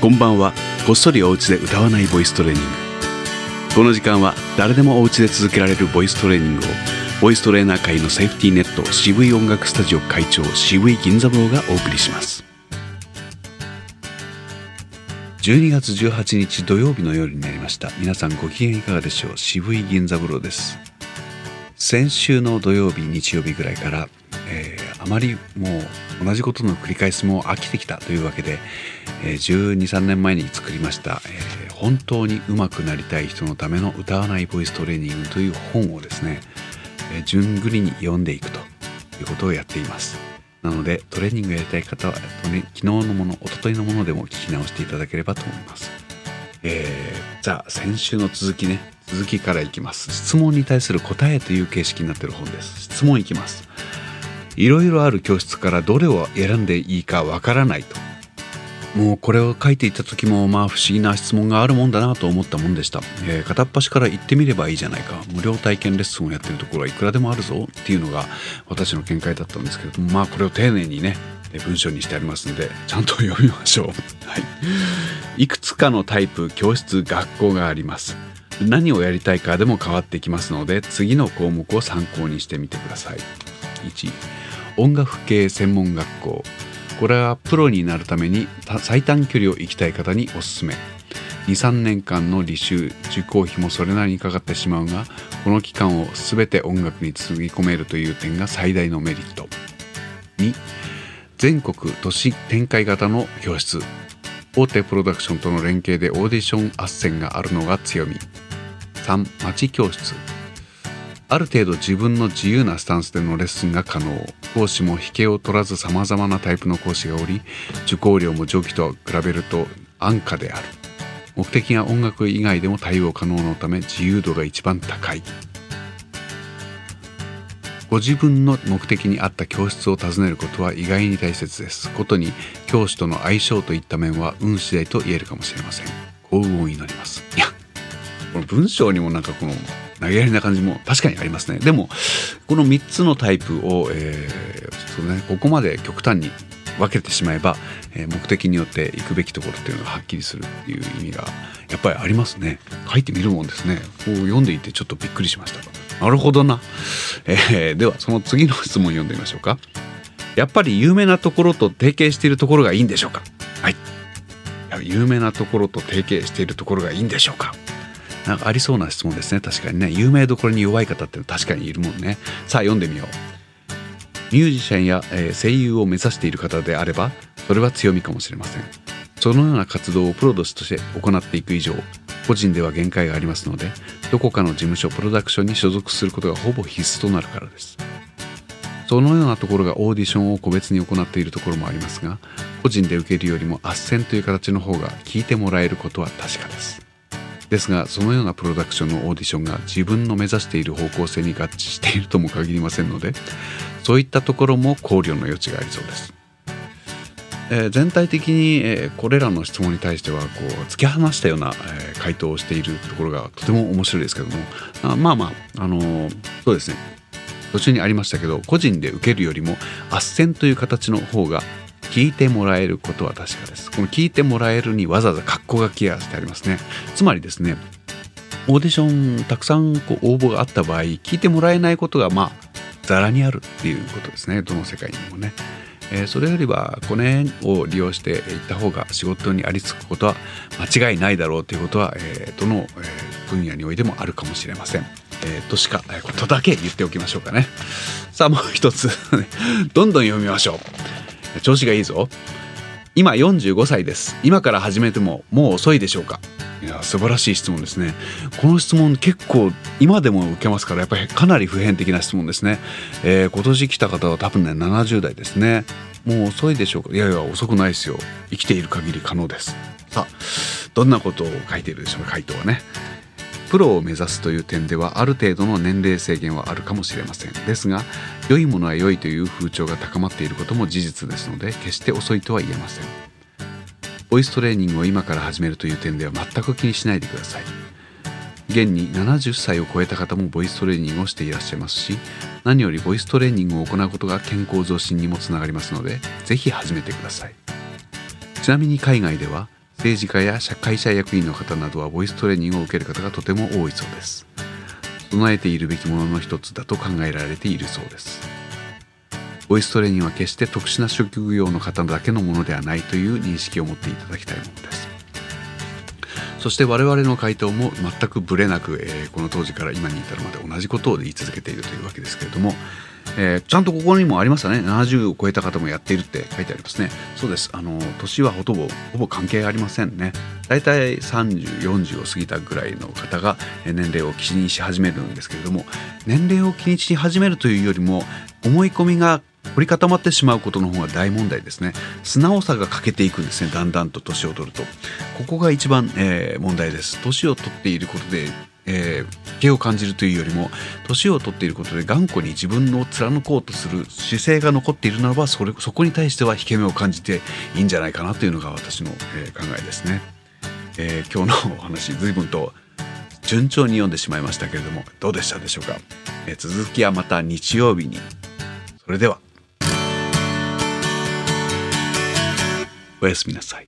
こんばんは。こっそりお家で歌わないボイストレーニング。この時間は誰でもお家で続けられるボイストレーニングをボイストレーナー界のセーフティーネット渋い音楽スタジオ会長渋い銀座坊がお送りします。12月18日土曜日の夜になりました。皆さんご機嫌いかがでしょう？渋い銀座坊です。先週の土曜日日曜日ぐらいから、えー、あまりもう同じことの繰り返しも飽きてきたというわけで、えー、12、3年前に作りました、本当に上手くなりたい人のための歌わないボイストレーニングという本をですね、順繰りに読んでいくということをやっています。なのでトレーニングやりたい方は、昨日のもの一昨日のものでも聞き直していただければと思います。えー、じゃあ先週の続きね続きからいきます。質問に対する答えという形式になっている本です。質問いきます。いろいろある教室からどれを選んでいいかわからないと。もうこれを書いていた時もまあ不思議な質問があるもんだなと思ったもんでした、えー、片っ端から行ってみればいいじゃないか。無料体験レッスンをやってるところはいくらでもあるぞ。っていうのが私の見解だったんですけれども。まあこれを丁寧にね文章にしてありますのでちゃんと読みましょう、はい、いくつかのタイプ教室学校があります。何をやりたいかでも変わってきますので次の項目を参考にしてみてください。1音楽系専門学校。これはプロになるために最短距離を行きたい方におすすめ。23年間の履修受講費もそれなりにかかってしまうがこの期間を全て音楽につぎ込めるという点が最大のメリット。2全国都市展開型の教室。大手プロダクションとの連携でオーディション斡旋があるのが強み。3町教室。ある程度自分の自由なスタンスでのレッスンが可能。講師も引けを取らずさまざまなタイプの講師がおり受講料も上記と比べると安価である。目的が音楽以外でも対応可能のため自由度が一番高い。ご自分の目的に合った教室を訪ねることは意外に大切です。ことに教師との相性といった面は運次第と言えるかもしれません。幸運を祈ります。いやこの文章にもなんかこの投げやりな感じも確かにありますね。でもこの3つのタイプを、えーそね、ここまで極端に分けてしまえば、えー、目的によって行くべきところっていうのがはっきりするっていう意味がやっぱりありますね。書いてみるもんですね。こう読んでいてちょっとびっくりしました。なるほどな、えー、ではその次の質問読んでみましょうか。やっぱり有名なところと提携しているところがいいんでしょうか。はい。有名なところと提携しているところがいいんでしょうか。なんかありそうな質問ですね。確かにね。有名どころに弱い方っての確かにいるもんね。さあ読んでみよう。ミュージシャンや、え、声優を目指している方であればそれは強みかもしれません。そのような活動をプロとして行っていく以上個人では限界がありますのでどこかの事務所プロダクションに所属することがほぼ必須となるからです。そのようなところがオーディションを個別に行っているところもありますが個人で受けるよりも斡旋という形の方が聞いてもらえることは確かです。ですがそのようなプロダクションのオーディションが自分の目指している方向性に合致しているとも限りませんのでそういったところも考慮の余地がありそうです。え、全体的に、え、これらの質問に対してはこう突き放したような、え、回答をしているところがとても面白いですけどもあまあまあ、あのー、そうですね途中にありましたけど個人で受けるよりも斡旋という形の方が聞いてもらえることは確かですこの聞いてもらえるにわざわざ格好が気合してありますねつまりですねオーディションたくさんこう応募があった場合聞いてもらえないことがまあざらにあるっていうことですねどの世界にもね、えー、それよりはこの辺を利用していった方が仕事にありつくことは間違いないだろうということは、えー、どの、え分野においてもあるかもしれません。えー、としかことだけ言っておきましょうかね。さあもう一つどんどん読みましょう。調子がいいぞ。今45歳です。今から始めてももう遅いでしょうか。いや素晴らしい質問ですね。この質問結構今でも受けますからやっぱりかなり普遍的な質問ですね、えー、今年来た方は多分ね70代ですね。もう遅いでしょうか。いやいや遅くないですよ。生きている限り可能です。さあどんなことを書いているでしょうか回答はね。プロを目指すという点ではある程度の年齢制限はあるかもしれませんですが良いものは良いという風潮が高まっていることも事実ですので決して遅いとは言えません。ボイストレーニングを今から始めるという点では全く気にしないでください。現に70歳を超えた方もボイストレーニングをしていらっしゃいますし何よりボイストレーニングを行うことが健康増進にもつながりますのでぜひ始めてください。ちなみに海外では政治家や社会者役員の方などはボイストレーニングを受ける方がとても多いそうです。備えているべきものの一つだと考えられているそうです。ボイストレーニングは決して特殊な職業の方だけのものではないという認識を持っていただきたいものです。そして我々の回答も全くブレなく、えー、この当時から今に至るまで同じことを言い続けているというわけですけれども、えー、ちゃんとここにもありましたね。70を超えた方もやっているって書いてありますね。そうです。あの年はほとぼほぼ関係ありませんね。大体3040を過ぎたぐらいの方が年齢を気にし始めるんですけれども年齢を気にし始めるというよりも思い込みが凝り固まってしまうことの方が大問題ですね。素直さが欠けていくんですね。だんだんと年を取ると。ここが一番、えー、問題です。年を取っていることでえー、気を感じるというよりも年を取っていることで頑固に自分の貫こうとする姿勢が残っているならばそれそこに対しては引け目を感じていいんじゃないかなというのが私の、えー、考えですね、えー、今日のお話随分と順調に読んでしまいましたけれどもどうでしたでしょうか、え、続きはまた日曜日に。それでは。おやすみなさい。